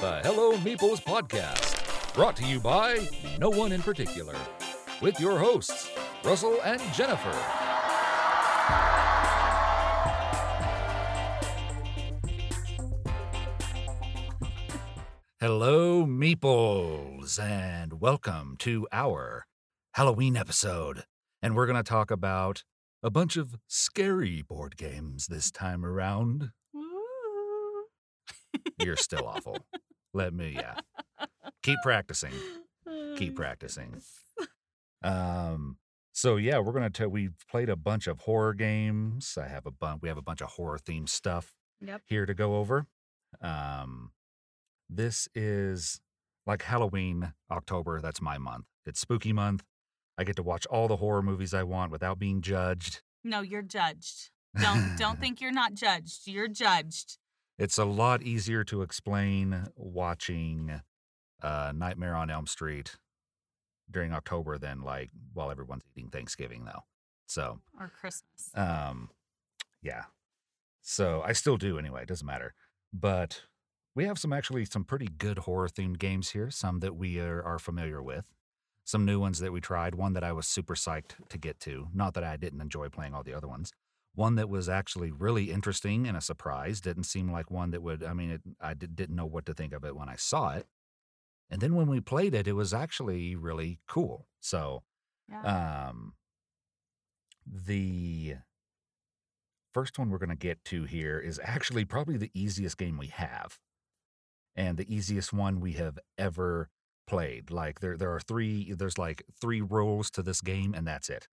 the Hello Meeples podcast, brought to you by no one in particular, with your hosts, Russell and Jennifer. Hello, Meeples, and welcome to our Halloween episode. And we're going to talk about a bunch of scary board games this time around. You're still awful. Let me, yeah. Keep practicing. Keep practicing. Um, so yeah, we're gonna tell. We've played a bunch of horror games. I have a bunch. We have a bunch of horror themed stuff Yep. here to go over. Um, this is like Halloween, October. That's my month. It's spooky month. I get to watch all the horror movies I want without being judged. No, you're judged. Don't don't think you're not judged. You're judged. It's a lot easier to explain watching uh, Nightmare on Elm Street during October than like while everyone's eating Thanksgiving, though. So, Or Christmas. um, yeah. So I still do anyway. It doesn't matter. But we have some actually some pretty good horror themed games here. Some that we are, are familiar with. Some new ones that we tried. One that I was super psyched to get to. Not that I didn't enjoy playing all the other ones. One that was actually really interesting and a surprise. Didn't seem like one that would. I mean, it, I did, didn't know what to think of it when I saw it. And then when we played it, it was actually really cool. So Yeah. um, the first one we're going to get to here is actually probably the easiest game we have, and the easiest one we have ever played. Like there, there are three. There's like three rules to this game, and that's it.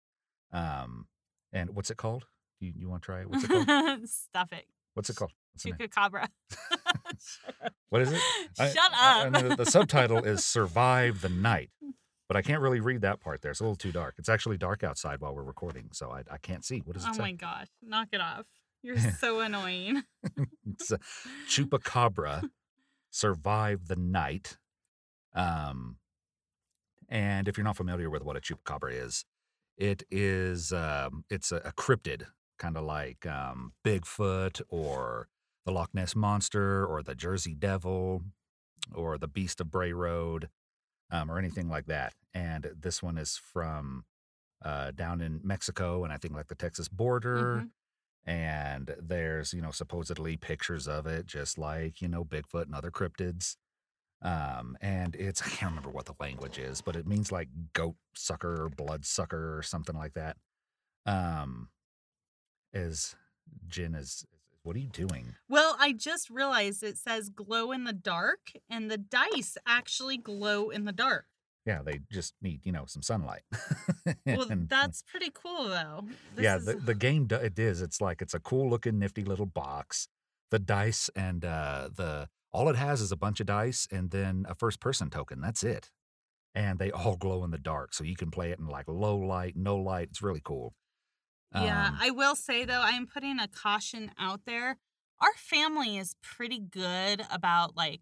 Um, and what's it called? You, you want to try it? What's it called? Stuff it. What's it called? The? Chupacabra. What is it? Shut I- up. I know the subtitle is "Survive the Night," but I can't really read that part. There, it's a little too dark. It's actually dark outside while we're recording, so I, I can't see. What does it oh say? my gosh. Knock it off. You're so annoying. It's a chupacabra survive the night. Um, and if you're not familiar with what a chupacabra is, it is um, it's a, a cryptid, kind of like um, Bigfoot or the Loch Ness monster or the Jersey Devil or the Beast of Bray Road um, or anything like that. And this one is from uh, down in Mexico and I think like the Texas border Mhm. and there's you know supposedly pictures of it just like you know bigfoot and other cryptids um and it's i can't remember what the language is but it means like goat sucker or blood sucker or something like that um is Jin is what are you doing? Well, I just realized it says glow in the dark, and the dice actually glow in the dark. yeah they just need you know some sunlight. Well, And- that's pretty cool, though. This yeah is- the, the game it is it's like it's a cool looking nifty little box. The dice and uh the all it has is a bunch of dice and then a first person token that's it. And they all glow in the dark so you can play it in like low light no light it's really cool Yeah, Um, I will say though, I'm putting a caution out there. Our family is pretty good about like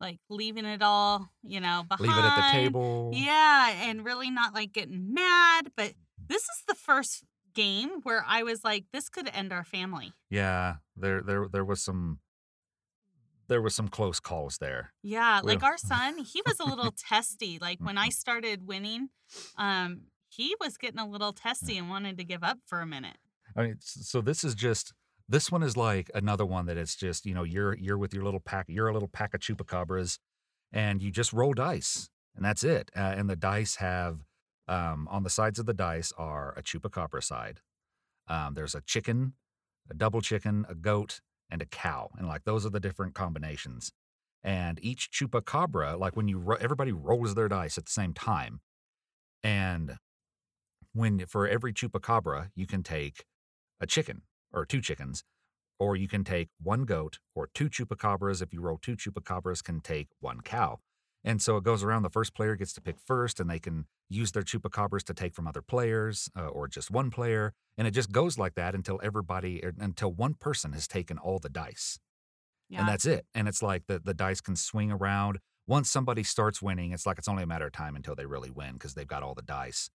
like leaving it all, you know, behind. leave it at the table Yeah, and really not like getting mad, but this is the first game where I was like this could end our family. yeah there there there was some there was some close calls there Yeah, We like don't- our son, he was a little testy. Like when I started winning, um he was getting a little testy and wanted to give up for a minute. I mean, so this is just this one is like another one that it's just you know you're you're with your little pack you're a little pack of chupacabras, and you just roll dice and that's it. Uh, and the dice have um, on the sides of the dice are a chupacabra side. Um, there's a chicken, a double chicken, a goat, and a cow, and like those are the different combinations. And each chupacabra, like when you ro- everybody rolls their dice at the same time, and when for every chupacabra you can take a chicken or two chickens, or you can take one goat or two chupacabras. If you roll two chupacabras, can take one cow. And so it goes around. The first player gets to pick first, and they can use their chupacabras to take from other players uh, or just one player. And it just goes like that until everybody, er, until one person has taken all the dice. Yeah. And that's it. And it's like the, the dice can swing around. Once somebody starts winning, it's like it's only a matter of time until they really win because they've got all the dice.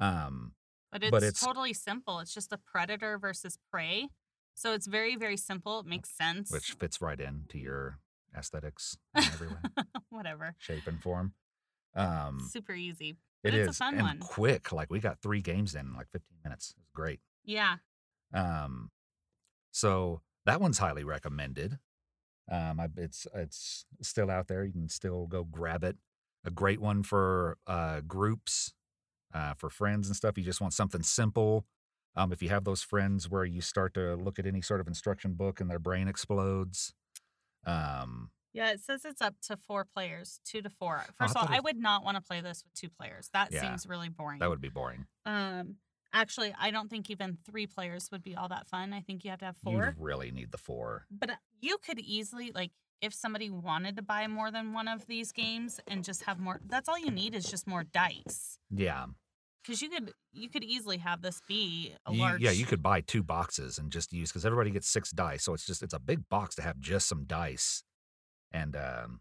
Um, But it's, But it's- totally simple. It's just a predator versus prey. So it's very, very simple. It makes sense. which fits right into your aesthetics in every way, Whatever. shape, and form. Um, Super easy. it but is it's a fun and one. quick. Like we got three games in like 15 minutes. It was great. Yeah. Um, so that one's highly recommended. Um, I, it's it's still out there. You can still go grab it. A great one for uh, groups, uh, for friends and stuff. You just want something simple. Um, if you have those friends where you start to look at any sort of instruction book and their brain explodes. Um, Yeah, it says it's up to four players, two to four. First I of all, it I would not want to play this with two players. That Yeah, seems really boring. that would be boring. Um, actually, I don't think even three players would be all that fun. I think you have to have four. You really need the four. But uh, you could easily like if somebody wanted to buy more than one of these games and just have more. That's all you need is just more dice. Yeah. Because you could you could easily have this be a You- large. yeah, you could buy two boxes and just use because everybody gets six dice, so it's just it's a big box to have just some dice and um,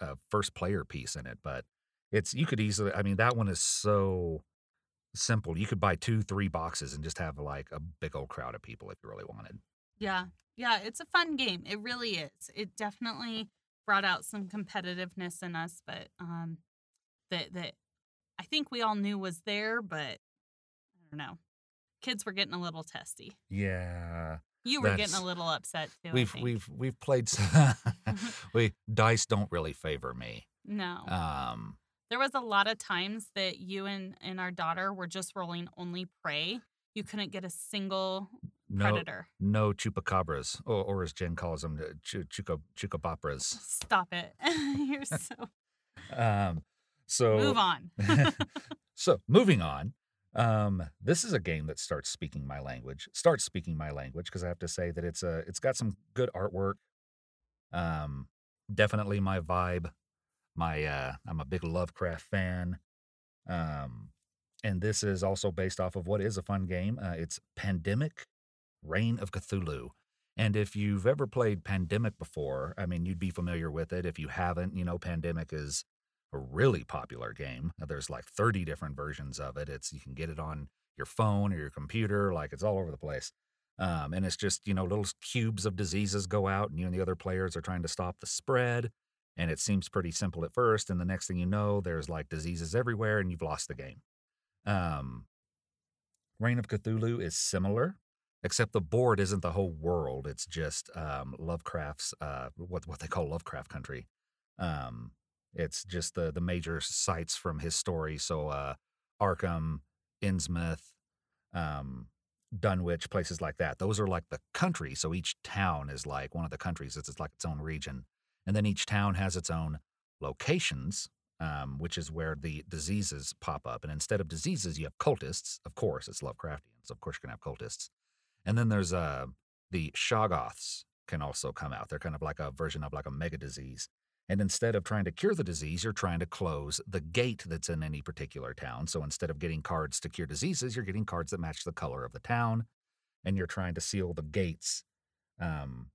a first player piece in it. But it's you could easily. I mean, that one is so simple. You could buy two, three boxes and just have like a big old crowd of people if you really wanted. Yeah, yeah, it's a fun game. It really is. It definitely brought out some competitiveness in us, but um, that that I think we all knew was there, but I don't know. Kids were getting a little testy. Yeah, You were getting a little upset too. We've we've we've played. we dice don't really favor me. no. Um, There was a lot of times that you and, and our daughter were just rolling only prey. You couldn't get a single no, predator. no chupacabras, or, or as Jen calls them, uh, chu- chuca chucabapras. Stop it. You're so Um, so move on. so moving on. Um, this is a game that starts speaking my language. Starts speaking my language because I have to say that it's a it's got some good artwork. Um, definitely my vibe. My uh, I'm a big Lovecraft fan. Um, and this is also based off of what is a fun game. Uh, it's Pandemic, Reign of Cthulhu. And if you've ever played Pandemic before, I mean, you'd be familiar with it. If you haven't, you know, Pandemic is a really popular game. There's like 30 different versions of it. It's you can get it on your phone or your computer, like it's all over the place. Um, and it's just you know little cubes of diseases go out, and you and the other players are trying to stop the spread. And it seems pretty simple at first, and the next thing you know, there's like diseases everywhere, and you've lost the game. Um, Reign of Cthulhu is similar, except the board isn't the whole world. It's just um, Lovecraft's uh, what what they call Lovecraft Country. Um, it's just the the major sites from his story. So uh, Arkham, Innsmouth, um, Dunwich, places like that. Those are like the country. So each town is like one of the countries. It's, it's like its own region, and then each town has its own locations, um, which is where the diseases pop up. And instead of diseases, you have cultists. Of course, it's Lovecraftian, so of course you're gonna have cultists. And then there's uh, the Shoggoths can also come out. They're kind of like a version of like a mega disease. And instead of trying to cure the disease, you're trying to close the gate that's in any particular town. So instead of getting cards to cure diseases, you're getting cards that match the color of the town, and you're trying to seal the gates, um,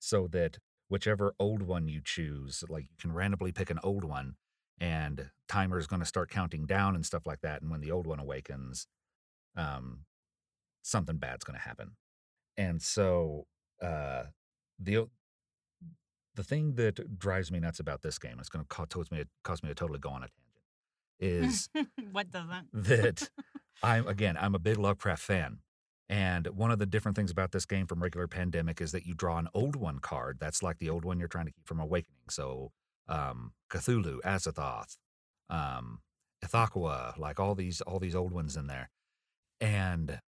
so that whichever old one you choose, like you can randomly pick an old one, and timer is going to start counting down and stuff like that. And when the old one awakens, um, something bad's going to happen. And so uh, the the thing that drives me nuts about this game, it's going to cause me cause me to totally go on a tangent, is what doesn't? that I'm again I'm a big Lovecraft fan, and one of the different things about this game from regular Pandemic is that you draw an old one card. That's like the old one you're trying to keep from awakening. So um, Cthulhu, Azathoth, um, Ithaqua, like all these all these old ones in there, and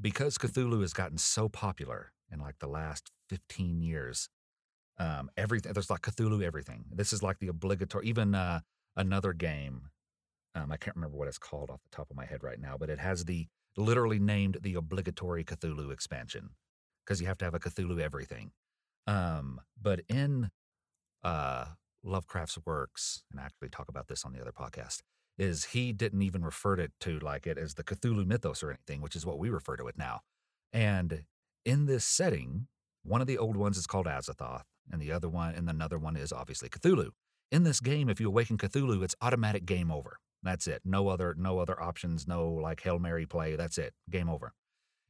because Cthulhu has gotten so popular in like the last 15 years, um, everything there's like Cthulhu everything. This is like the obligatory. Even uh, another game, um, I can't remember what it's called off the top of my head right now, but it has the literally named the obligatory Cthulhu expansion because you have to have a Cthulhu everything. Um, but in uh, Lovecraft's works, and I actually talk about this on the other podcast, is he didn't even refer to, to like it as the Cthulhu mythos or anything, which is what we refer to it now. And in this setting, one of the old ones is called Azathoth, and the other one, and another one is obviously Cthulhu. In this game, if you awaken Cthulhu, it's automatic game over. That's it. No other, no other options. No like hail mary play. That's it. Game over.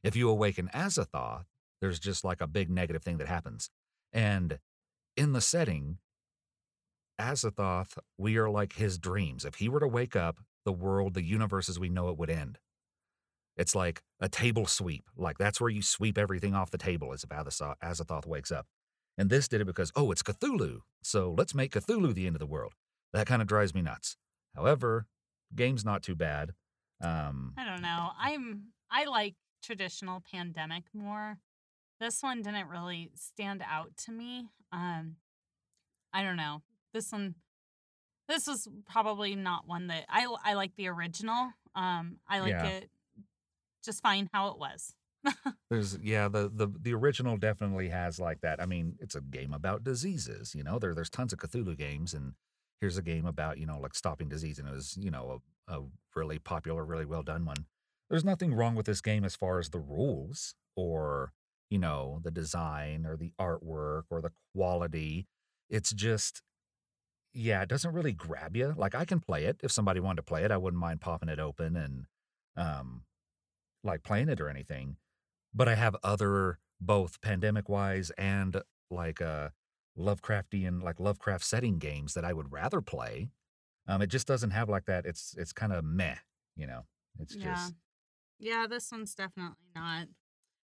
If you awaken Azathoth, there's just like a big negative thing that happens. And in the setting, Azathoth, we are like his dreams. If he were to wake up, the world, the universe as we know it would end. It's like a table sweep. Like that's where you sweep everything off the table as if Azathoth wakes up. And this did it because, oh, it's Cthulhu. So let's make Cthulhu the end of the world. That kind of drives me nuts. However, game's not too bad. Um, I don't know. I'm I like traditional pandemic more. This one didn't really stand out to me. Um I don't know. This one this was probably not one that I I like the original. Um I like Yeah. it just fine how it was. There's yeah, the the the original definitely has like that. I mean, it's a game about diseases, you know. There there's tons of Cthulhu games and here's a game about, you know, like stopping disease and it was, you know, a, a really popular, really well done one. There's nothing wrong with this game as far as the rules or, you know, the design or the artwork or the quality. It's just yeah, it doesn't really grab you. Like I can play it if somebody wanted to play it, I wouldn't mind popping it open and um like playing it or anything but I have other both pandemic wise and like uh Lovecraftian like Lovecraft setting games that I would rather play. Um, it just doesn't have like that. It's it's kind of meh, you know. It's Yeah. just Yeah, this one's definitely not.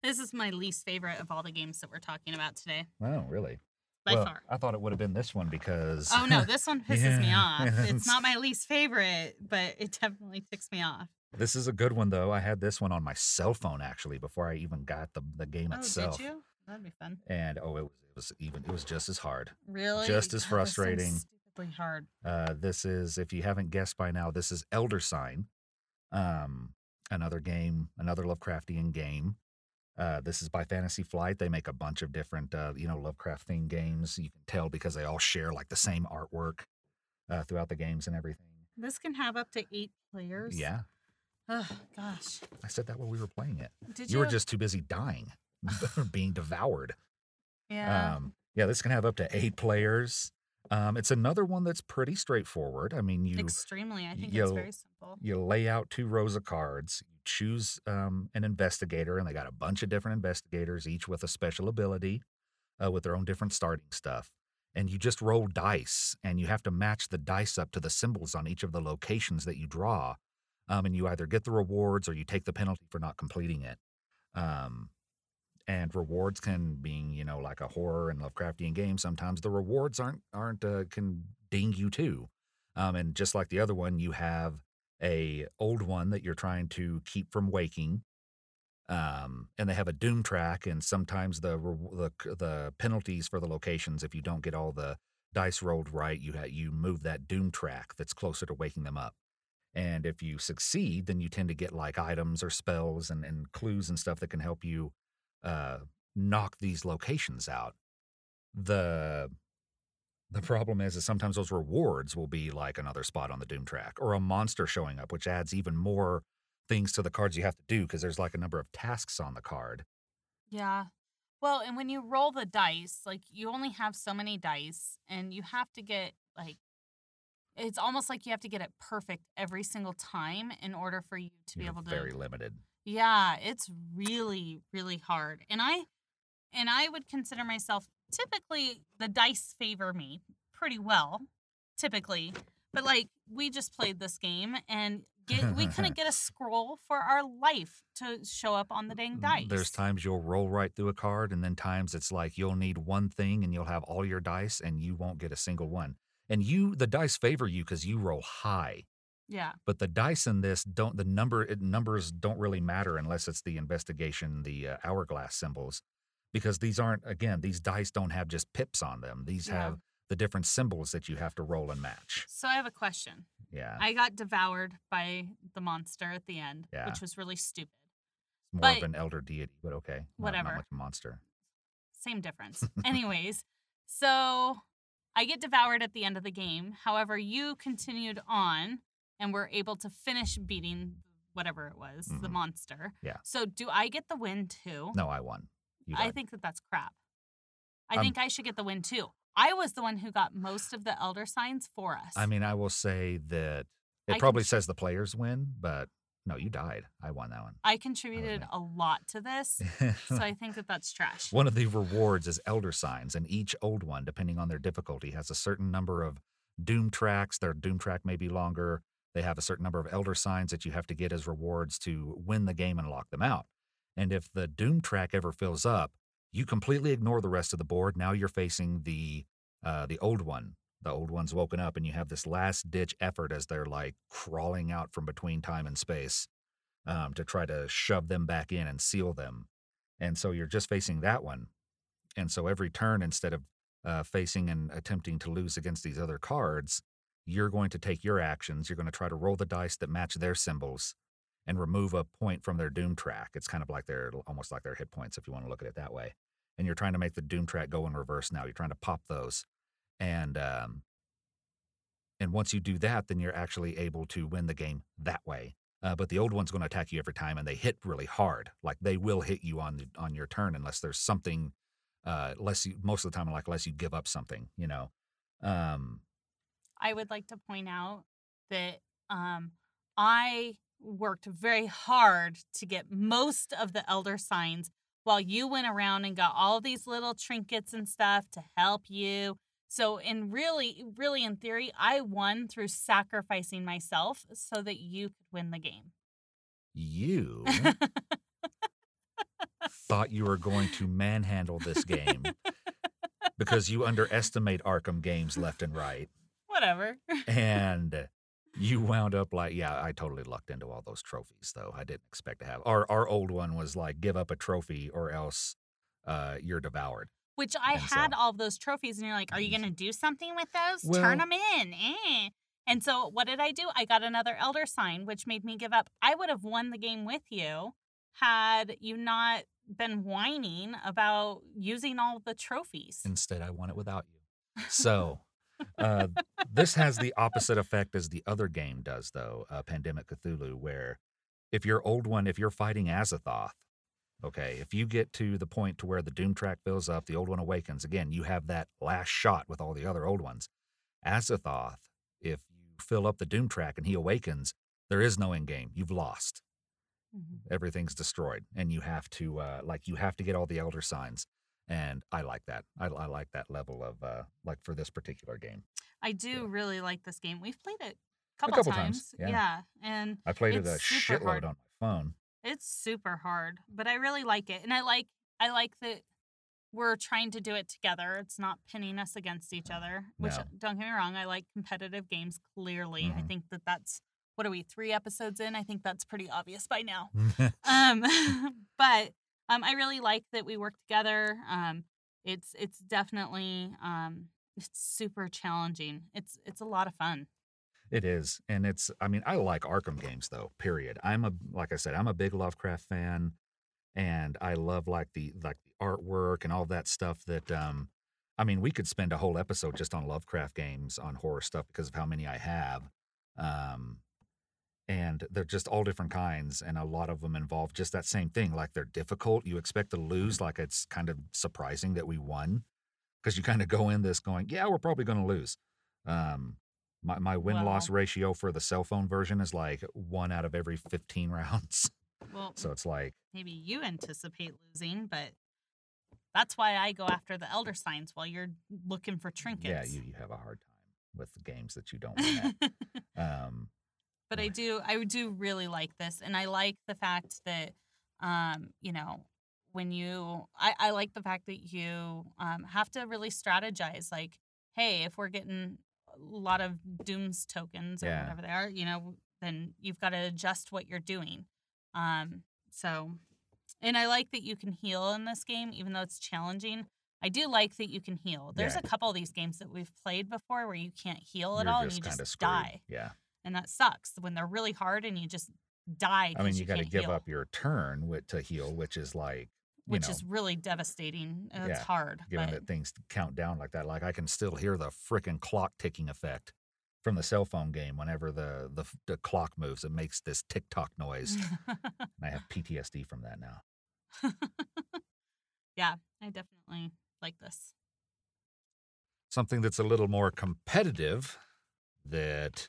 This is my least favorite of all the games that we're talking about today, oh really? By well, far. I thought it would have been this one because Oh no, this one pisses me off. It's not my least favorite, but it definitely ticks me off. this is a good one though. I had this one on my cell phone actually before I even got the the game Oh, itself. did you? That'd be fun. And oh, it was it was even it was just as hard. Really? Just as God, frustrating. Stupidly hard. Uh, this is, if you haven't guessed by now, this is Elder Sign, um, another game, another Lovecraftian game. Uh, this is by Fantasy Flight. They make a bunch of different, uh, you know, Lovecraft themed games. You can tell because they all share like the same artwork uh, throughout the games and everything. This can have up to eight players. Yeah, Oh gosh. I said that while we were playing it. Did You you? were just too busy dying, being devoured. yeah. Um, yeah, this can have up to eight players. Um, it's another one that's pretty straightforward. I mean, you Extremely. I think it's you'll- very simple. you lay out two rows of cards you choose um, an investigator and they got a bunch of different investigators each with a special ability uh, with their own different starting stuff and you just roll dice and you have to match the dice up to the symbols on each of the locations that you draw um, and you either get the rewards or you take the penalty for not completing it um, and rewards can being you know like a horror and lovecraftian game sometimes the rewards aren't aren't uh, can ding you too um, and just like the other one you have a old one that you're trying to keep from waking um, and they have a doom track and sometimes the the the penalties for the locations if you don't get all the dice rolled right you ha- you move that doom track that's closer to waking them up. And if you succeed then you tend to get like items or spells and, and clues and stuff that can help you uh, knock these locations out. The the problem is, is sometimes those rewards will be like another spot on the Doom track or a monster showing up, which adds even more things to the cards you have to do because there's like a number of tasks on the card. Yeah. Well, and when you roll the dice, like you only have so many dice and you have to get like it's almost like you have to get it perfect every single time in order for you to be You're able to very limited. Yeah, it's really really hard. And I and I would consider myself typically the dice favor me pretty well, typically. But like we just played this game and get, we couldn't get a scroll for our life to show up on the dang dice. Mm, There's times you'll roll right through a card, and then times it's like you'll need one thing and you'll have all your dice and you won't get a single one. And you, the dice favor you because you roll high. Yeah. But the dice in this don't, the number it, numbers don't really matter unless it's the investigation, the uh, hourglass symbols, because these aren't, again, these dice don't have just pips on them. These Yeah. have the different symbols that you have to roll and match. So I have a question. Yeah. I got devoured by the monster at the end, Yeah. which was really stupid. It's more but- of an elder deity, but okay. Not- Not, Whatever. much monster. Same difference. Anyways, so I get devoured at the end of the game. However, you continued on and were able to finish beating whatever it was, the Mhm. monster. Yeah. So do I get the win too? No, I won. I think that that's crap. I Um, think I should get the win too. I was the one who got most of the elder signs for us. I mean, I will say that it can probably says the players win, but No, you died. I won that one. I contributed a lot to this, so I think that that's trash. One of the rewards is elder signs, and each old one, depending on their difficulty, has a certain number of doom tracks. Their doom track may be longer. They have a certain number of elder signs that you have to get as rewards to win the game and lock them out. And if the doom track ever fills up, you completely ignore the rest of the board. Now you're facing the uh, the old one. The old one's woken up, and you have this last ditch effort as they're like crawling out from between time and space um, to try to shove them back in and seal them. And so you're just facing that one. And so every turn, instead of uh, facing and attempting to lose against these other cards, you're going to take your actions. You're going to try to roll the dice that match their symbols and remove a point from their doom track. It's kind of like their almost like their hit points if you want to look at it that way. And you're trying to make the doom track go in reverse now. You're trying to pop those and um, and once you do that, then you're actually able to win the game that way. Uh, but the old one's going to attack you every time, and they hit really hard. Like they will hit you on the, on your turn unless there's something. Uh, less you, most of the time, like unless you give up something, you know. Um, I would like to point out that um, I worked very hard to get most of the elder signs while you went around and got all these little trinkets and stuff to help you so, in really, really, in theory, I won through sacrificing myself so that you could win the game. You thought you were going to manhandle this game because you underestimate Arkham games left and right. Whatever. and you wound up like, yeah, I totally lucked into all those trophies, though. I didn't expect to have. Our our old one was like, give up a trophy or else uh, you're devoured. Which I and had so, all of those trophies, and you're like, "Are you going to do something with those? Well, Turn them in." Eh. And so, what did I do? I got another elder sign, which made me give up. I would have won the game with you had you not been whining about using all the trophies. Instead, I won it without you. So, uh, this has the opposite effect as the other game does, though, uh, Pandemic Cthulhu, where if your old one, if you're fighting Azathoth, Okay, if you get to the point to where the doom track fills up, the old one awakens, again, you have that last shot with all the other old ones. Azathoth, if you fill up the doom track and he awakens, there is no end game. You've lost. Mm-hmm. Everything's destroyed, and you have to uh, like you have to get all the elder signs. And I like that. I, I like that level of uh, like for this particular game. I do yeah. really like this game. We've played it a couple, a couple times. times. Yeah. yeah. and I played it a shitload hard. on my phone. It's super hard, but I really like it. And I like I like that we're trying to do it together. It's not pinning us against each other, which no. don't get me wrong, I like competitive games clearly. Mm-hmm. I think that that's what are we 3 episodes in? I think that's pretty obvious by now. um but um I really like that we work together. Um it's it's definitely um it's super challenging. It's it's a lot of fun. It is. And it's I mean, I like Arkham games though, period. I'm a like I said, I'm a big Lovecraft fan and I love like the like the artwork and all that stuff that um I mean, we could spend a whole episode just on Lovecraft games on horror stuff because of how many I have. Um and they're just all different kinds and a lot of them involve just that same thing like they're difficult you expect to lose like it's kind of surprising that we won because you kind of go in this going yeah we're probably going to lose um, my, my win loss ratio for the cell phone version is like one out of every 15 rounds. Well, so it's like maybe you anticipate losing, but that's why I go after the elder signs while you're looking for trinkets. Yeah, you, you have a hard time with the games that you don't win at. um, but I do I do really like this, and I like the fact that um, you know when you I, I like the fact that you um, have to really strategize like hey if we're getting a lot of dooms tokens or yeah. whatever they are, you know, then you've got to adjust what you're doing. Um, so, and I like that you can heal in this game, even though it's challenging. I do like that you can heal. There's yeah. a couple of these games that we've played before where you can't heal at you're all and you just screwed. die. Yeah. And that sucks when they're really hard and you just die. I mean, you, you got to give up your turn with, to heal, which is like which know, is really devastating. Uh, it's yeah, hard. Given but... that things count down like that, like I can still hear the freaking clock ticking effect from the cell phone game. Whenever the the, the clock moves, it makes this tick tock noise. and I have PTSD from that now. yeah, I definitely like this. Something that's a little more competitive that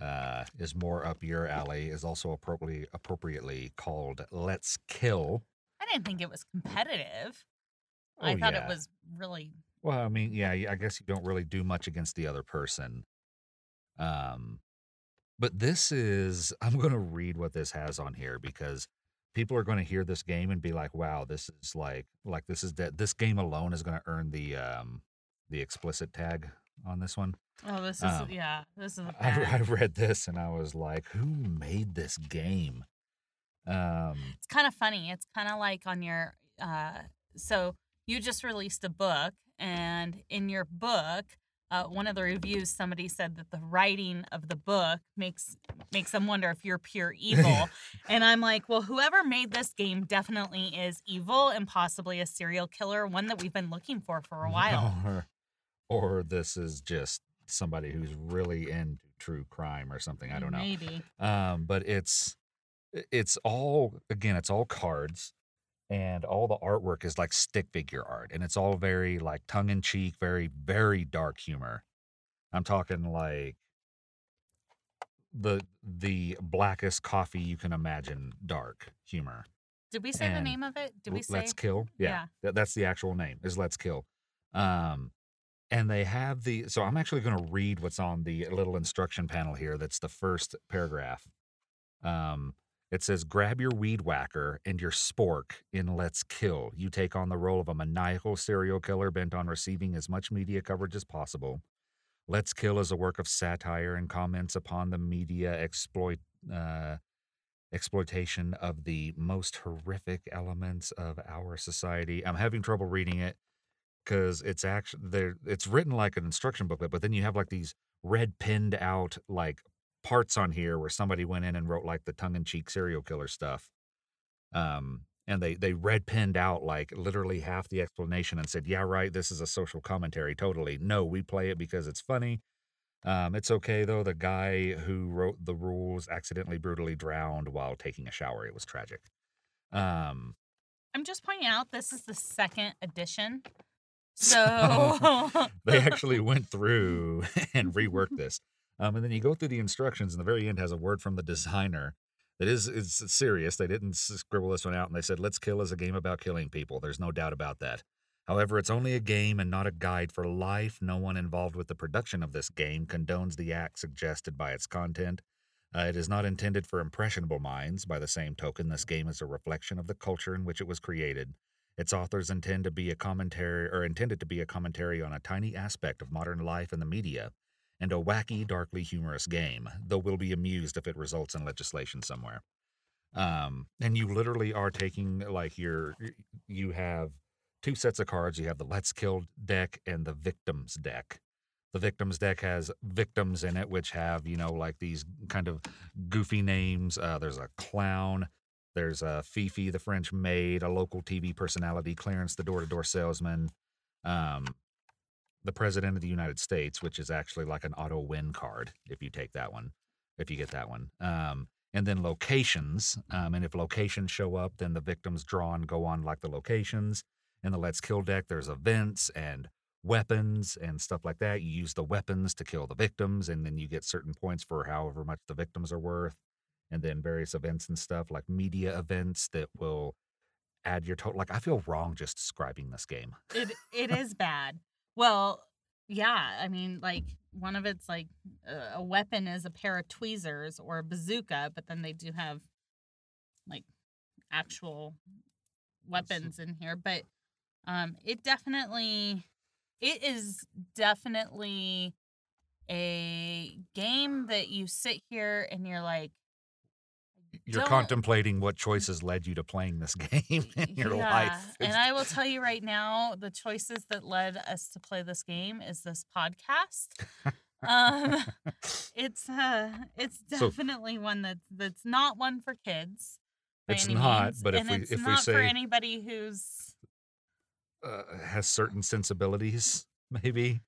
uh, is more up your alley, is also appropriately appropriately called Let's Kill. I didn't think it was competitive. Oh, I thought yeah. it was really Well, I mean, yeah, I guess you don't really do much against the other person. Um, but this is, I'm going to read what this has on here because people are going to hear this game and be like, "Wow, this is like, like this is that this game alone is going to earn the um the explicit tag on this one." Oh, this is Um, yeah, this is I, I read this and I was like, "Who made this game?" Um, It's kind of funny. It's kind of like on your uh so you just released a book and in your book uh, one of the reviews somebody said that the writing of the book makes makes them wonder if you're pure evil and i'm like well whoever made this game definitely is evil and possibly a serial killer one that we've been looking for for a while Or, this is just somebody who's really into true crime or something. I don't know. maybe Um, but it's it's all again, it's all cards, and all the artwork is like stick figure art, and it's all very like tongue in cheek, very very dark humor. I'm talking like the the blackest coffee you can imagine, dark humor. did we say the name of it did we say Let's Kill. Yeah, Yeah. That, that's the actual name. Is Let's Kill. Um, and they have the. So I'm actually going to read what's on the little instruction panel here. That's the first paragraph. Um, it says, "Grab your weed whacker and your spork in Let's Kill. You take on the role of a maniacal serial killer bent on receiving as much media coverage as possible." Let's Kill is a work of satire and comments upon the media exploit uh, exploitation of the most horrific elements of our society. I'm having trouble reading it because it's actually there. It's written like an instruction booklet, but then you have like these red pinned out like parts on here where somebody went in and wrote like the tongue in cheek serial killer stuff. Um, and they they red pinned out like literally half the explanation and said, "Yeah, right. This is a social commentary. Totally. No, we play it because it's funny." Um, it's okay though. The guy who wrote the rules accidentally brutally drowned while taking a shower. It was tragic. Um, i'm just pointing out this is the second edition so they actually went through and reworked this. Um, and then you go through the instructions, and the very end has a word from the designer that it's is serious. They didn't scribble this one out, and they said, "Let's Kill" is a game about killing people. There's no doubt about that. However, it's only a game and not a guide for life. No one involved with the production of this game condones the act suggested by its content. Uh, it is not intended for impressionable minds. By the same token, this game is a reflection of the culture in which it was created. Its authors intend to be a commentary or intended to be a commentary on a tiny aspect of modern life and the media, and a wacky, darkly humorous game, though we'll be amused if it results in legislation somewhere. Um, and you literally are taking like your you have two sets of cards. You have the Let's Kill deck and the Victims deck. The Victims deck has victims in it, which have, you know, like these kind of goofy names. Uh, there's a clown. There's uh, Fifi, the French maid, a local TV personality, Clarence, the door to door salesman, um, the President of the United States, which is actually like an auto win card if you take that one, if you get that one. Um, and then locations. Um, and if locations show up, then the victims draw and go on like the locations. In the Let's Kill deck, there's events and weapons and stuff like that. You use the weapons to kill the victims, and then you get certain points for however much the victims are worth. And then various events and stuff like media events that will add your total. Like, I feel wrong just describing this game. it it is bad. Well, yeah, I mean, like one of it's like uh, a weapon is a pair of tweezers or a bazooka, but then they do have like actual weapons in here. But um, it definitely, it is definitely a game that you sit here and you're like, You're Don't- contemplating what choices led you to playing this game in your life. And I will tell you right now, the choices that led us to play this game is this podcast. um, it's uh, it's So- definitely one that's that's not one for kids. It's not, means, but if and we- it's if we not for say- anybody who's uh, has certain sensibilities, maybe.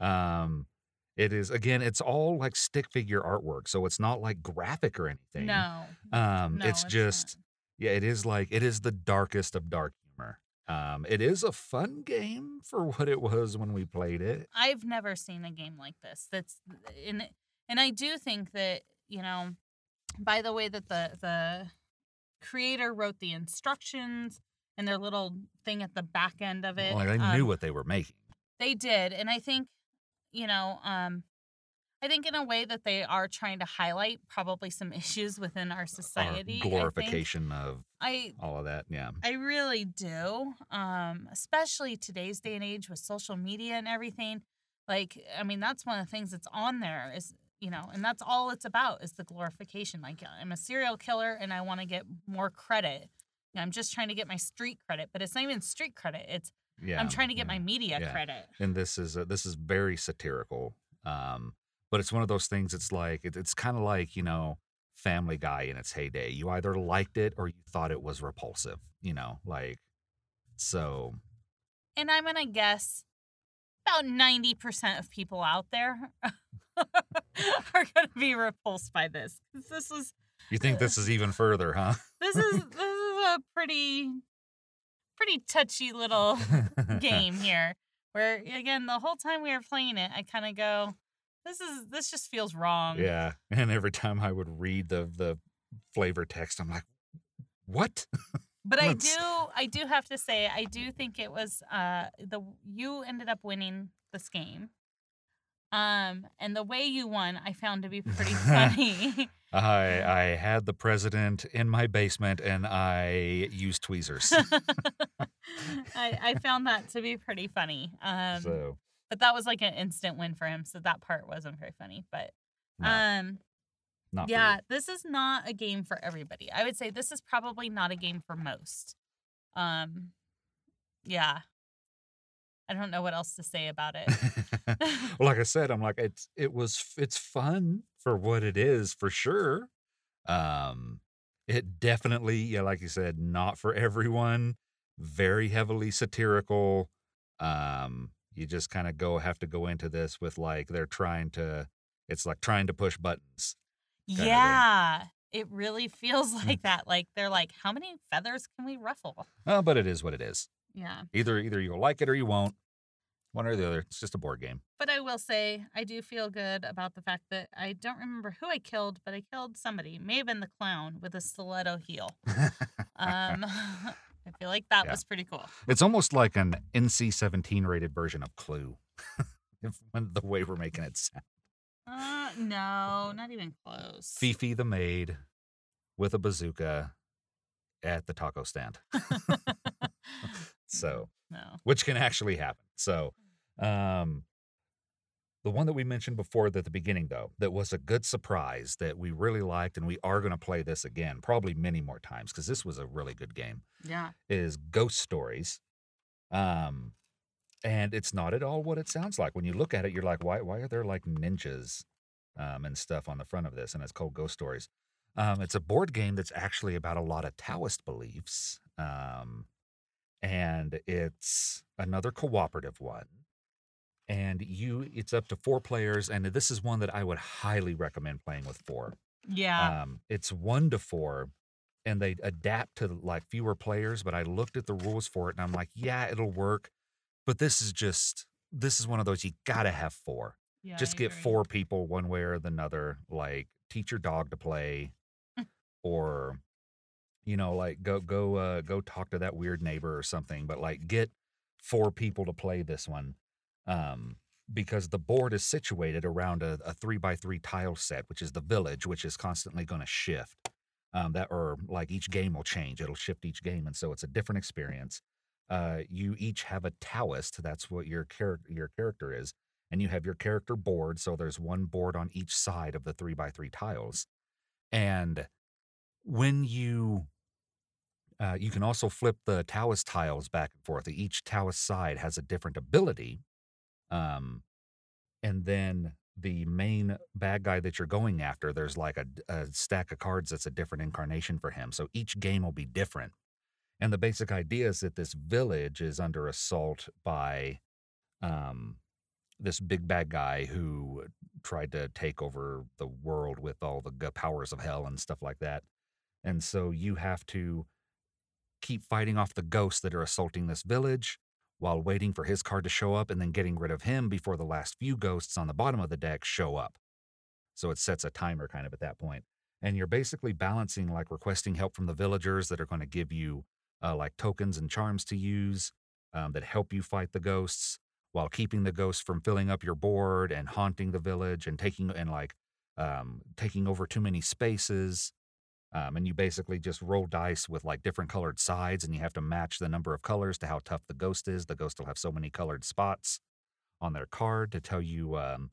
Um, it is again, it's all like stick figure artwork, so it's not like graphic or anything. no, um, no, it's not. just yeah, it is like it is the darkest of dark humor. Um, it is a fun game for what it was when we played it. I've never seen a game like this. That's and And I do think that, you know, by the way that the the creator wrote the instructions and their little thing at the back end of it. Like they um, knew what they were making. They did. And I think, you know, um I think in a way that they are trying to highlight probably some issues within our society. I think. glorification of I all of that. Yeah. I really do. Um, especially today's day and age with social media and everything. Like, I mean, that's one of the things that's on there is, you know, and that's all it's about is the glorification. Like, I'm a serial killer and I want to get more credit. I'm just trying to get my street credit, but it's not even street credit. It's Yeah. I'm trying to get yeah. my media yeah. credit. and this is uh, this is very satirical um but it's one of those things it's like it, it's kind of like you know family guy in its heyday you either liked it or you thought it was repulsive you know like so And I'm to guess about 90% of people out there are going to be repulsed by this This is you think this is even further huh this is this is a pretty pretty touchy little game here where again the whole time we were playing it i kind of go this is this just feels wrong. Yeah and every time i would read the the flavor text i'm like what? But i do i do have to say i do think it was uh the you ended up winning this game um and the way you won i found to be pretty funny. I i had the president in my basement and i used tweezers. I, I found that to be pretty funny. Um so but that was like an instant win for him so that part wasn't very funny but no, um not yeah this is not a game for everybody. I would say this is probably not a game for most. Um yeah i don't know what else to say about it well, like I said, I'm like it's it was it's fun for what it is for sure. Um, it definitely, yeah, like you said, not for everyone. Very heavily satirical. Um, you just kind of go have to go into this with like they're trying to. It's like trying to push buttons. yeah it really feels Mm. like that like they're like how many feathers can we ruffle Uh, but it is what it is. Yeah Either either you'll like it or you won't. One or the other. It's just a board game. but i will say i do feel good about the fact that i don't remember who i killed but i killed somebody It may have been the clown with a stiletto heel um i feel like that Yeah. was pretty cool It's almost like an NC-17 rated version of Clue. if, the way we're making it sound. uh no not even close Fifi the maid with a bazooka at the taco stand. So, no which can actually happen. So, um, the one that we mentioned before at the beginning, though, that was a good surprise that we really liked, and we are going to play this again, probably many more times because this was a really good game. yeah is Ghost Stories. Um, and it's not at all what it sounds like. When you look at it, you're like, why, why are there like ninjas um, and stuff on the front of this? And it's called Ghost Stories. Um, it's a board game that's actually about a lot of Taoist beliefs. Um, and it's another cooperative one. And you, it's up to four players. And this is one that I would highly recommend playing with four. yeah Um, it's one to four, and they adapt to like fewer players. But I looked at the rules for it, and I'm like, yeah, it'll work. But this is just this is one of those you gotta have four. yeah just I get agree. four people one way or the other. Like teach your dog to play, or you know, like go go uh, go talk to that weird neighbor or something. But like get four people to play this one. Um, because the board is situated around a, a three by three tile set, which is the village, which is constantly going to shift. Um, that or like each game will change; it'll shift each game, and so it's a different experience. Uh, you each have a Taoist. That's what your character your character is, and you have your character board. So there's one board on each side of the three by three tiles, and when you uh, you can also flip the Taoist tiles back and forth. Each Taoist side has a different ability. Um, and then the main bad guy that you're going after, there's like a, a stack of cards that's a different incarnation for him. So each game will be different. And the basic idea is that this village is under assault by um, this big bad guy who tried to take over the world with all the powers of hell and stuff like that. And so you have to keep fighting off the ghosts that are assaulting this village while waiting for his card to show up and then getting rid of him before the last few ghosts on the bottom of the deck show up. So it sets a timer kind of at that point. And you're basically balancing like requesting help from the villagers that are going to give you uh, like tokens and charms to use um, that help you fight the ghosts while keeping the ghosts from filling up your board and haunting the village and taking and like um, taking over too many spaces. Um, and you basically just roll dice with like different colored sides, and you have to match the number of colors to how tough the ghost is. The ghost will have so many colored spots on their card to tell you um,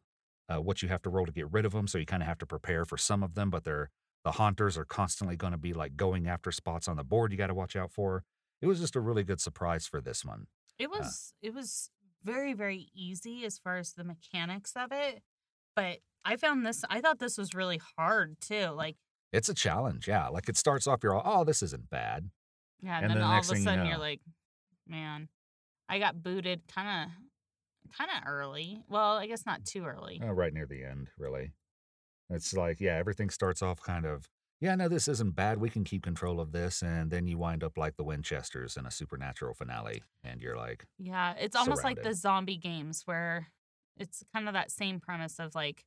uh, what you have to roll to get rid of them. So you kind of have to prepare for some of them, but they're the haunters are constantly going to be like going after spots on the board you got to watch out for. It was just a really good surprise for this one. It Uh. was it was very very easy as far as the mechanics of it, but I found this I thought this was really hard too. Like It's a challenge, yeah. Like it starts off, you're all, oh, this isn't bad. yeah, and, And then then all of a thing you sudden know- you're like, man, I got booted kind of kind of early. Well, I guess not too early. Uh, right near the end, really. It's like, yeah, everything starts off kind of, yeah, no, this isn't bad. We can keep control of this. And then you wind up like the Winchesters in a supernatural finale. And you're like, Yeah, it's almost like the zombie games where it's kind of that same premise of like,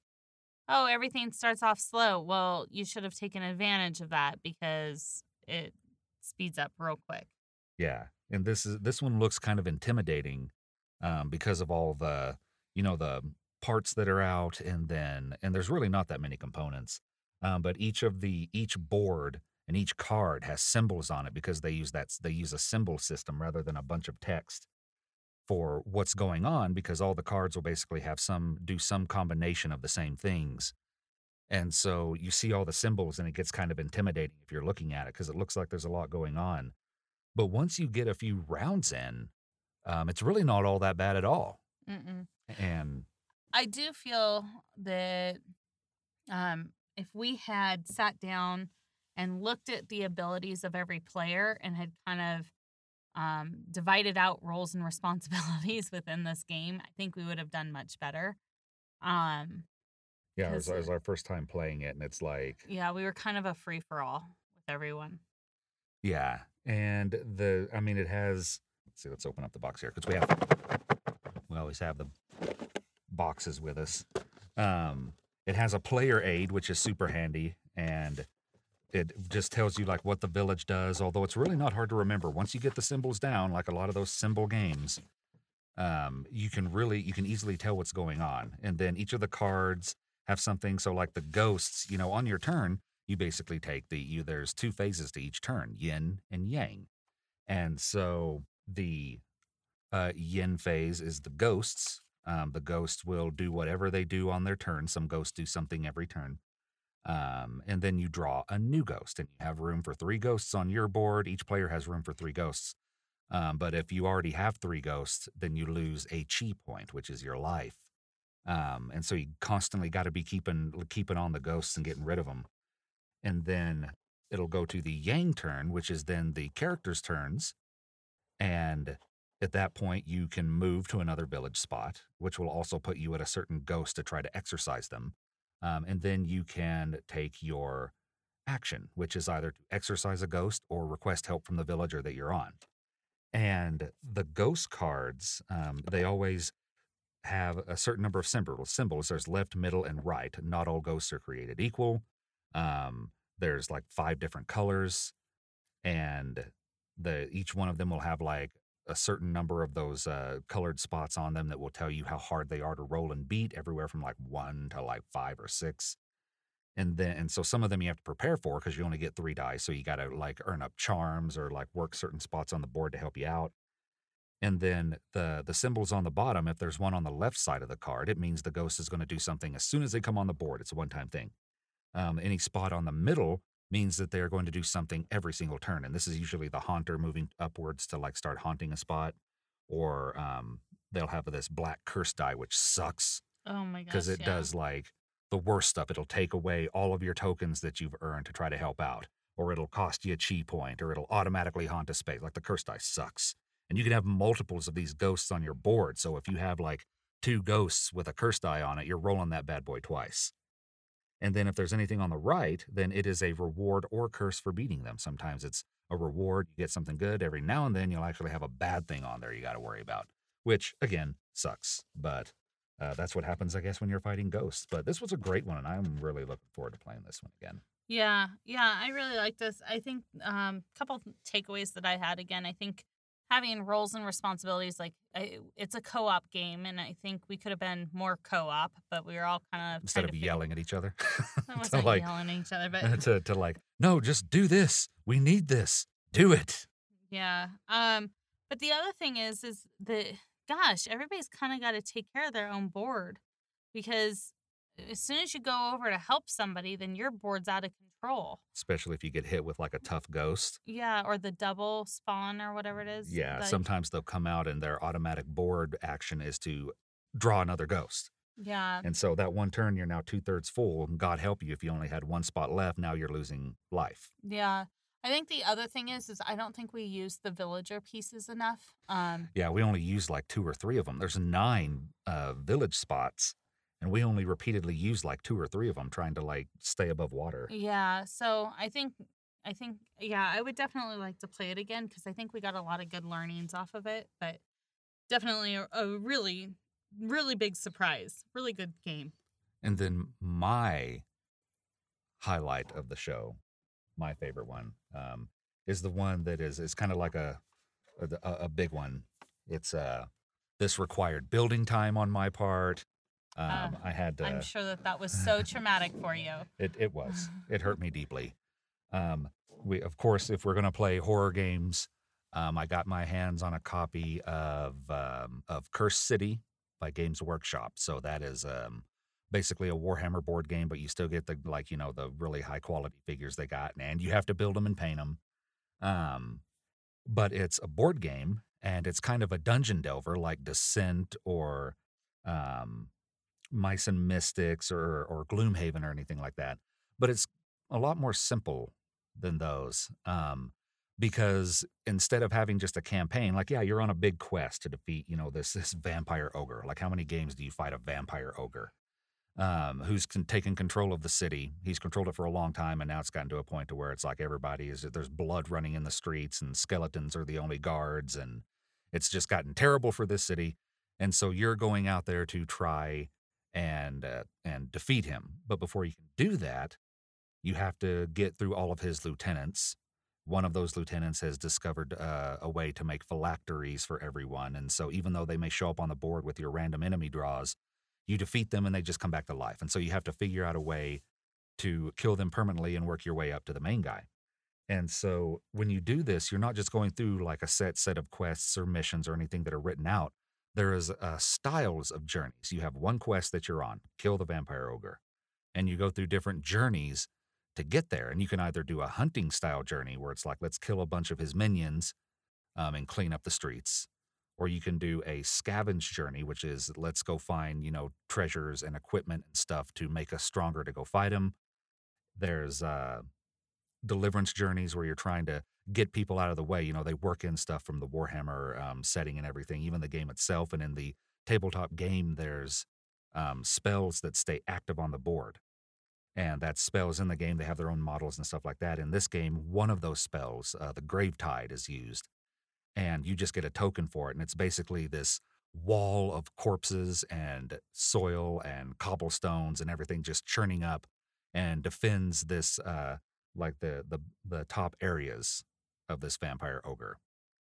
oh, everything starts off slow. Well, you should have taken advantage of that because it speeds up real quick. yeah. And this is this one looks kind of intimidating um, because of all the, you know, the parts that are out. And then, and there's really not that many components. Um, but each of the, each board and each card has symbols on it because they use that, they use a symbol system rather than a bunch of text. For what's going on because all the cards will basically have some do some combination of the same things. And so you see all the symbols and it gets kind of intimidating if you're looking at it because it looks like there's a lot going on. But once you get a few rounds in, um, it's really not all that bad at all. Mm-mm. And I do feel that um, if we had sat down and looked at the abilities of every player and had kind of um, divided out roles and responsibilities within this game, I think we would have done much better. Um, yeah, it was, it was our first time playing it, and it's like, yeah, we were kind of a free for all with everyone. Yeah, and the I mean it has. Let's see. Let's open up the box here because we have we always have the boxes with us. Um, it has a player aid which is super handy, and it just tells you like what the village does. Although it's really not hard to remember once you get the symbols down, like a lot of those symbol games. Um, you can really you can easily tell what's going on, and then each of the cards have something. So like the ghosts, you know, on your turn, you basically take the you there's two phases to each turn yin and yang and so the uh, yin phase is the ghosts um, the ghosts will do whatever they do on their turn some ghosts do something every turn um, and then you draw a new ghost and you have room for three ghosts on your board each player has room for three ghosts um, but if you already have three ghosts then you lose a chi point which is your life um, and so you constantly got to be keeping keeping on the ghosts and getting rid of them and then it'll go to the yang turn, which is then the characters' turns. And at that point, you can move to another village spot, which will also put you at a certain ghost to try to exercise them. Um, and then you can take your action, which is either to exercise a ghost or request help from the villager that you're on. And the ghost cards, um, they always have a certain number of symbols. Symbols. There's left, middle, and right. Not all ghosts are created equal. Um, there's like five different colors, and the each one of them will have like a certain number of those uh, colored spots on them that will tell you how hard they are to roll and beat, everywhere from like one to like five or six. And then, and so some of them you have to prepare for because you only get three dice, so you got to like earn up charms or like work certain spots on the board to help you out. And then the the symbols on the bottom, if there's one on the left side of the card, it means the ghost is going to do something as soon as they come on the board. It's a one time thing. Um, any spot on the middle means that they're going to do something every single turn. And this is usually the haunter moving upwards to like start haunting a spot, or um, they'll have this black curse die, which sucks Oh my gosh. because it yeah. does like the worst stuff. It'll take away all of your tokens that you've earned to try to help out, or it'll cost you a chi point, or it'll automatically haunt a space. Like the curse die sucks. And you can have multiples of these ghosts on your board. So if you have like two ghosts with a curse die on it, you're rolling that bad boy twice. And then if there's anything on the right, then it is a reward or curse for beating them. Sometimes it's a reward, you get something good. Every now and then you'll actually have a bad thing on there you got to worry about, which again sucks. But uh, that's what happens, I guess, when you're fighting ghosts. But this was a great one, and I'm really looking forward to playing this one again. Yeah, yeah, I really like this. I think um couple takeaways that I had again, I think having roles and responsibilities like I, it's a co-op game and I think we could have been more co-op, but we were all kind of Instead of yelling at each other, to like yelling at each other, but to, to like, no, just do this. We need this. Do it. yeah. Um but the other thing is is that gosh, everybody's kind of got to take care of their own board because as soon as you go over to help somebody, then your board's out of control. Especially if you get hit with like a tough ghost. Yeah, or the double spawn or whatever it is. Yeah, like- sometimes they'll come out and their automatic board action is to draw another ghost. Yeah. And so that one turn, you're now two thirds full. And God help you if you only had one spot left. Now you're losing life. Yeah. I think the other thing is is I don't think we use the villager pieces enough. Um Yeah, we only use like two or three of them. There's nine uh, village spots, and we only repeatedly used like two or three of them, trying to like stay above water. yeah, so I think I think yeah, I would definitely like to play it again cuz I think we got a lot of good learnings off of it, but definitely a, a really really big surprise. Really good game. And then my highlight of the show, my favorite one, um, is the one that is is kind of like a, a a big one. It's uh this required building time on my part. Um, Ah, I had to. I'm sure that that was so traumatic for you. It it was. It hurt me deeply. Um, we of course, if we're gonna play horror games, um, I got my hands on a copy of um, of Cursed City by Games Workshop. So that is um, basically a Warhammer board game, but you still get the like you know the really high quality figures they got, and you have to build them and paint them. Um, but it's a board game, and it's kind of a dungeon delver like Descent or um, Mice and Mystics or or Gloomhaven or anything like that. But it's a lot more simple than those. Um, because instead of having just a campaign, like yeah, you're on a big quest to defeat, you know, this this vampire ogre. Like how many games do you fight a vampire ogre? Um, who's con- taken control of the city? He's controlled it for a long time, and now it's gotten to a point to where it's like everybody is there's blood running in the streets, and skeletons are the only guards, and it's just gotten terrible for this city. And so you're going out there to try and uh, and defeat him. But before you can do that, you have to get through all of his lieutenants. One of those lieutenants has discovered uh, a way to make phylacteries for everyone, and so even though they may show up on the board with your random enemy draws, you defeat them and they just come back to life. And so you have to figure out a way to kill them permanently and work your way up to the main guy. And so when you do this, you're not just going through like a set set of quests or missions or anything that are written out. There is uh, styles of journeys. You have one quest that you're on, kill the vampire ogre, and you go through different journeys to get there. And you can either do a hunting style journey where it's like let's kill a bunch of his minions um, and clean up the streets, or you can do a scavenge journey, which is let's go find you know treasures and equipment and stuff to make us stronger to go fight him. There's uh, deliverance journeys where you're trying to get people out of the way. You know, they work in stuff from the Warhammer um, setting and everything, even the game itself. And in the tabletop game, there's um, spells that stay active on the board. And that spells in the game. They have their own models and stuff like that. In this game, one of those spells, uh, the Grave Tide, is used. And you just get a token for it. And it's basically this wall of corpses and soil and cobblestones and everything just churning up and defends this uh, like the the the top areas of this vampire ogre.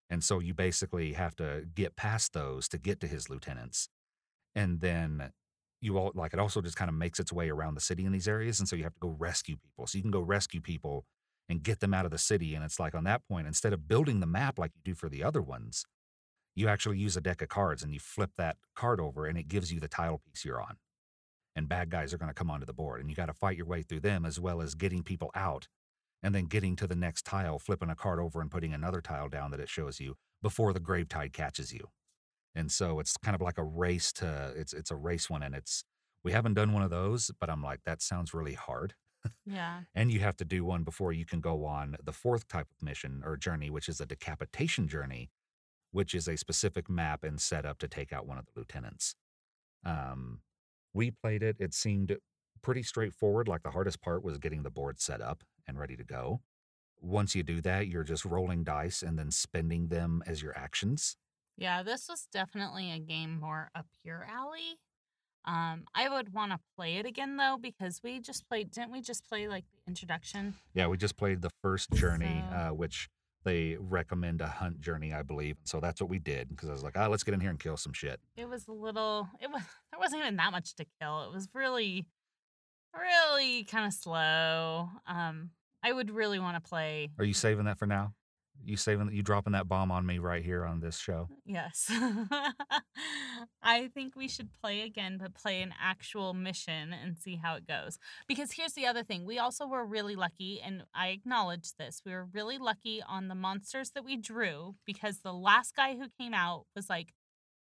And so you basically have to get past those to get to his lieutenants. And then you all like it also just kind of makes its way around the city in these areas. And so you have to go rescue people. So you can go rescue people and get them out of the city. And it's like on that point, instead of building the map like you do for the other ones, you actually use a deck of cards and you flip that card over and it gives you the tile piece you're on. And bad guys are going to come onto the board and you got to fight your way through them as well as getting people out and then getting to the next tile, flipping a card over and putting another tile down that it shows you before the grave tide catches you. And so it's kind of like a race to it's it's a race one and it's we haven't done one of those, but I'm like that sounds really hard. Yeah. And you have to do one before you can go on the fourth type of mission or journey, which is a decapitation journey, which is a specific map and setup to take out one of the lieutenants. Um, we played it. It seemed pretty straightforward. Like the hardest part was getting the board set up and ready to go. Once you do that, you're just rolling dice and then spending them as your actions. Yeah, this was definitely a game more up your alley. Um, I would want to play it again though because we just played. Didn't we just play like the introduction? Yeah, we just played the first journey, So- uh, which they recommend a hunt journey, I believe. So that's what we did because I was like, ah, let's get in here and kill some shit. It was a little. It was. There wasn't even that much to kill. It was really, really kind of slow. Um, I would really want to play. Are you saving that for now? You saving you dropping that bomb on me right here on this show? Uh, yes. I think we should play again, but play an actual mission and see how it goes. Because here's the other thing we also were really lucky, and I acknowledge this. We were really lucky on the monsters that we drew because the last guy who came out was like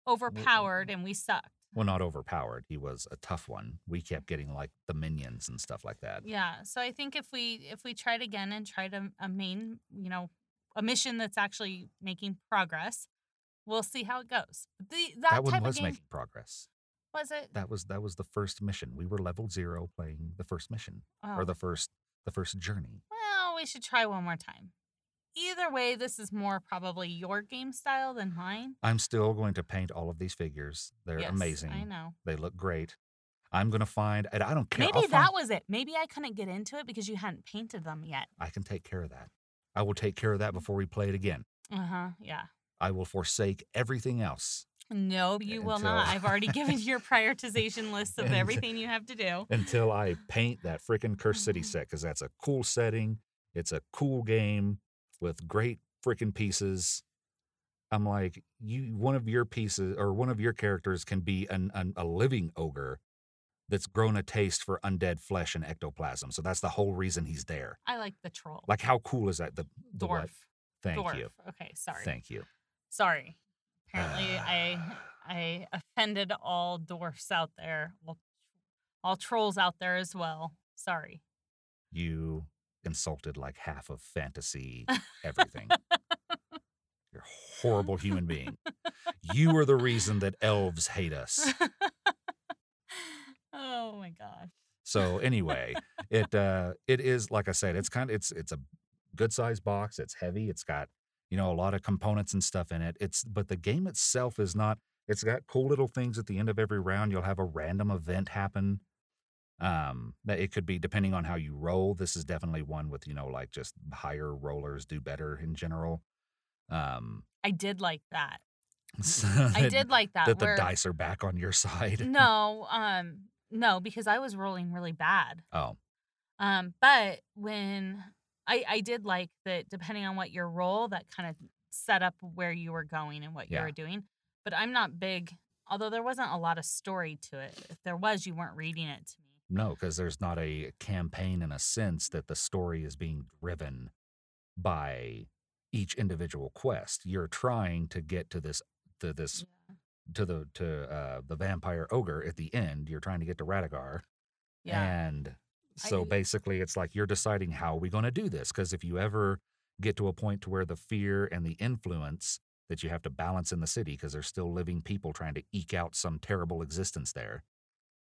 overpowered and we sucked. Well, not overpowered. He was a tough one. We kept getting like the minions and stuff like that. Yeah. So I think if we if we tried again and tried a, a main, you know, a mission that's actually making progress, we'll see how it goes. The, that, That one type was of game making progress. was it? That was that was the first mission. We were level zero playing the first mission Oh. or the first the first journey. Well, we should try one more time. Either way, this is more probably your game style than mine. I'm still going to paint all of these figures. They're Yes, amazing. I know. They look great. I'm gonna find, and I don't care. Maybe I'll that find- was it. Maybe I couldn't get into it because you hadn't painted them yet. I can take care of that. I will take care of that before we play it again. Uh huh. Yeah. I will forsake everything else No, you will not. I've already given your prioritization list of Until- everything you have to do. until I paint that freaking Cursed City Mhm. set because that's a cool setting. It's a cool game with great freaking pieces. I'm like, you one of your pieces or one of your characters can be an, an a living ogre that's grown a taste for undead flesh and ectoplasm. So that's the whole reason he's there. I like the troll. Like, how cool is that? The, the dwarf. what? Thank dwarf. you. Okay, sorry. Thank you. Sorry. Apparently, I ah. I offended all dwarfs out there. Well, all trolls out there as well. Sorry. You insulted like half of fantasy everything. You're a horrible human being. You are the reason that elves hate us. oh my god. So anyway, it uh it is like I said, it's kind of it's it's a good sized box. It's heavy. It's got you know a lot of components and stuff in it. It's but the game itself is not. It's got cool little things at the end of every round. You'll have a random event happen. Um, that it could be depending on how you roll. This is definitely one with you know like just higher rollers do better in general. Um, I did like that. so I did like that. that the where- dice are back on your side. No, um, no, because I was rolling really bad. Oh, Um, but when I I did like that, depending on what your role, that kind of set up where you were going and what you were doing. But I'm not big, although there wasn't a lot of story to it. If there was, you weren't reading it to me. No, because there's not a campaign in a sense that the story is being driven by each individual quest. You're trying to get to this to this to the to uh the vampire ogre at the end. You're trying to get to Radukar. Yeah. And so I- basically it's like you're deciding how are we going to do this because if you ever get to a point to where the fear and the influence that you have to balance in the city because there's still living people trying to eke out some terrible existence there.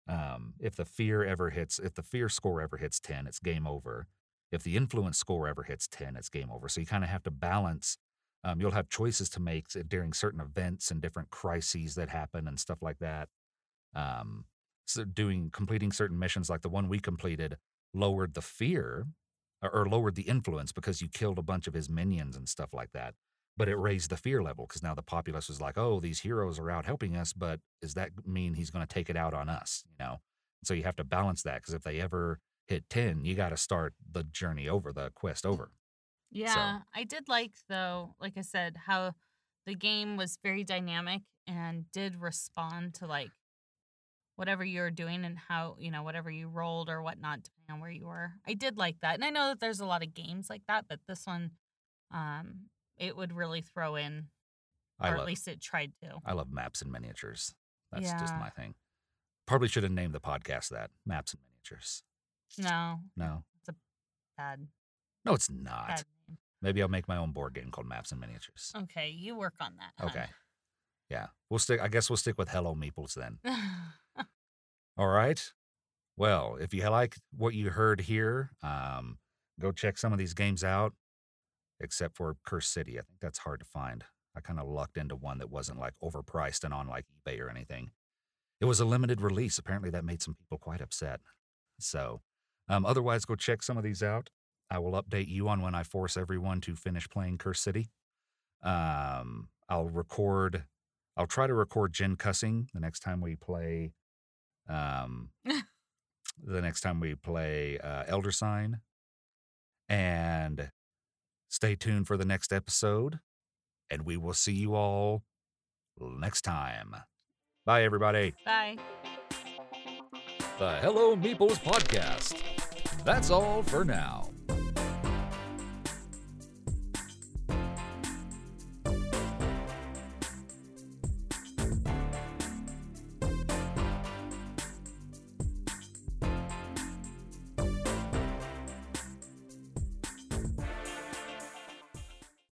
Um, if the fear ever hits, if the fear score ever hits 10, it's game over. If the influence score ever hits 10, it's game over. So you kind of have to balance. Um, you'll have choices to make during certain events and different crises that happen and stuff like that. Um, so doing completing certain missions like the one we completed lowered the fear or, or lowered the influence because you killed a bunch of his minions and stuff like that. But it raised the fear level because now the populace was like, "Oh, these heroes are out helping us, but does that mean he's going to take it out on us?" You know. So you have to balance that because if they ever hit ten, you got to start the journey over, the quest over. Yeah, I did like though, like I said, how the game was very dynamic and did respond to like whatever you were doing and how you know whatever you rolled or whatnot depending on where you were. I did like that, and I know that there's a lot of games like that, but this one, um, it would really throw in, I or at least it tried to. I love maps and miniatures. That's just my thing. Probably should have named the podcast that maps and miniatures. No, No, It's a bad, no, it's not. bad. Maybe I'll make my own board game called Maps and Miniatures. Okay, you work on that. hun. Okay. Yeah, we'll stick. I guess we'll stick with Hello Meeples then. All right. Well, if you like what you heard here, um, go check some of these games out. Except for Cursed City, I think that's hard to find. I kind of lucked into one that wasn't like overpriced and on like eBay or anything. it was a limited release. Apparently, that made some people quite upset. So, um, otherwise, go check some of these out. I will update you on when I force everyone to finish playing Cursed City. Um, I'll record. I'll try to record Jen cussing the next time we play. Um, the next time we play uh, Elder Sign, and stay tuned for the next episode. And we will see you all next time. Bye, everybody. Bye. The Hello Meeples podcast. That's all for now.